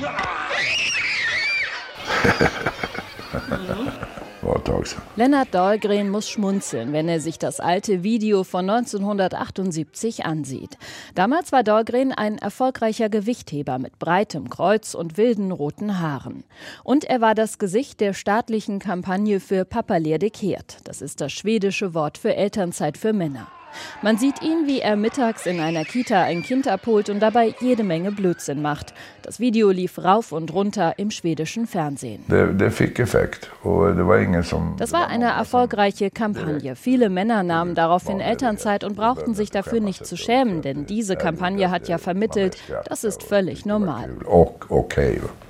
Lennart Dahlgren muss schmunzeln, wenn er sich das alte Video von 1978 ansieht. Damals war Dahlgren ein erfolgreicher Gewichtheber mit breitem Kreuz und wilden roten Haaren. Und er war das Gesicht der staatlichen Kampagne für Papa Lerde kehrt. Das ist das schwedische Wort für Elternzeit für Männer. Man sieht ihn, wie er mittags in einer Kita ein Kind abholt und dabei jede Menge Blödsinn macht. Das Video lief rauf und runter im schwedischen Fernsehen. Das war eine erfolgreiche Kampagne. Viele Männer nahmen daraufhin Elternzeit und brauchten sich dafür nicht zu schämen, denn diese Kampagne hat ja vermittelt, das ist völlig normal.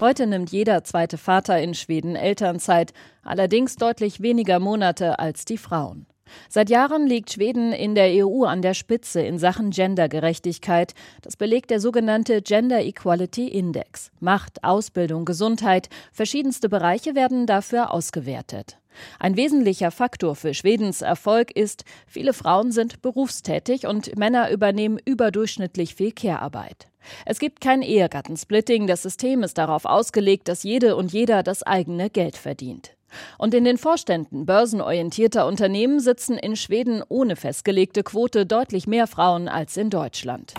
Heute nimmt jeder zweite Vater in Schweden Elternzeit, allerdings deutlich weniger Monate als die Frauen. Seit Jahren liegt Schweden in der EU an der Spitze in Sachen Gendergerechtigkeit. Das belegt der sogenannte Gender Equality Index. Macht, Ausbildung, Gesundheit, verschiedenste Bereiche werden dafür ausgewertet. Ein wesentlicher Faktor für Schwedens Erfolg ist, viele Frauen sind berufstätig und Männer übernehmen überdurchschnittlich viel Care-Arbeit. Es gibt kein Ehegattensplitting, das System ist darauf ausgelegt, dass jede und jeder das eigene Geld verdient. Und in den Vorständen börsenorientierter Unternehmen sitzen in Schweden ohne festgelegte Quote deutlich mehr Frauen als in Deutschland.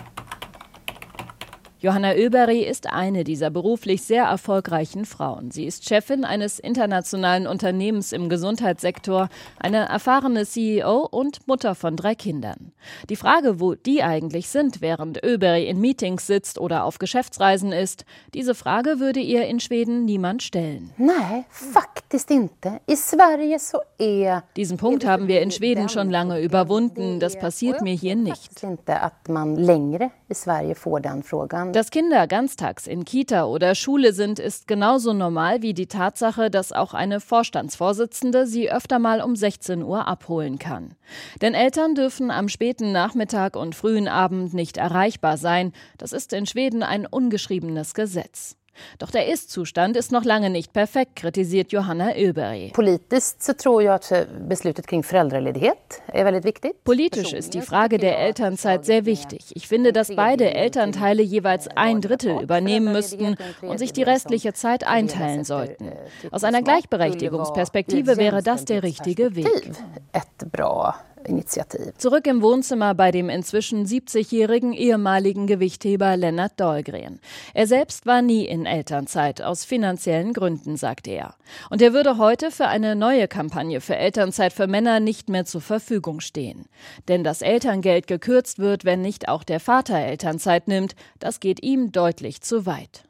Johanna Oeberg ist eine dieser beruflich sehr erfolgreichen Frauen. Sie ist Chefin eines internationalen Unternehmens im Gesundheitssektor, eine erfahrene CEO und Mutter von drei Kindern. Die Frage, wo die eigentlich sind, während Oeberg in Meetings sitzt oder auf Geschäftsreisen ist, diese Frage würde ihr in Schweden niemand stellen. Nej, faktiskt inte. I Sverige så är... Diesen Punkt haben wir in Schweden schon lange überwunden. Das passiert mir hier nicht. inte att man längre i Sverige får den frågan. Dass Kinder ganztags in Kita oder Schule sind, ist genauso normal wie die Tatsache, dass auch eine Vorstandsvorsitzende sie öfter mal um 16 Uhr abholen kann. Denn Eltern dürfen am späten Nachmittag und frühen Abend nicht erreichbar sein. Das ist in Schweden ein ungeschriebenes Gesetz. Doch der Ist-Zustand ist noch lange nicht perfekt, kritisiert Johanna Öberg. Viktigt. Politisch ist die Frage der Elternzeit sehr wichtig. Ich finde, dass beide Elternteile jeweils ein Drittel übernehmen müssten und sich die restliche Zeit einteilen sollten. Aus einer Gleichberechtigungsperspektive wäre das der richtige Weg. Initiativ. Zurück im Wohnzimmer bei dem inzwischen 70-jährigen ehemaligen Gewichtheber Lennart Dahlgren. Er selbst war nie in Elternzeit, aus finanziellen Gründen, sagt er. Und er würde heute für eine neue Kampagne für Elternzeit für Männer nicht mehr zur Verfügung stehen. Denn das Elterngeld gekürzt wird, wenn nicht auch der Vater Elternzeit nimmt, das geht ihm deutlich zu weit.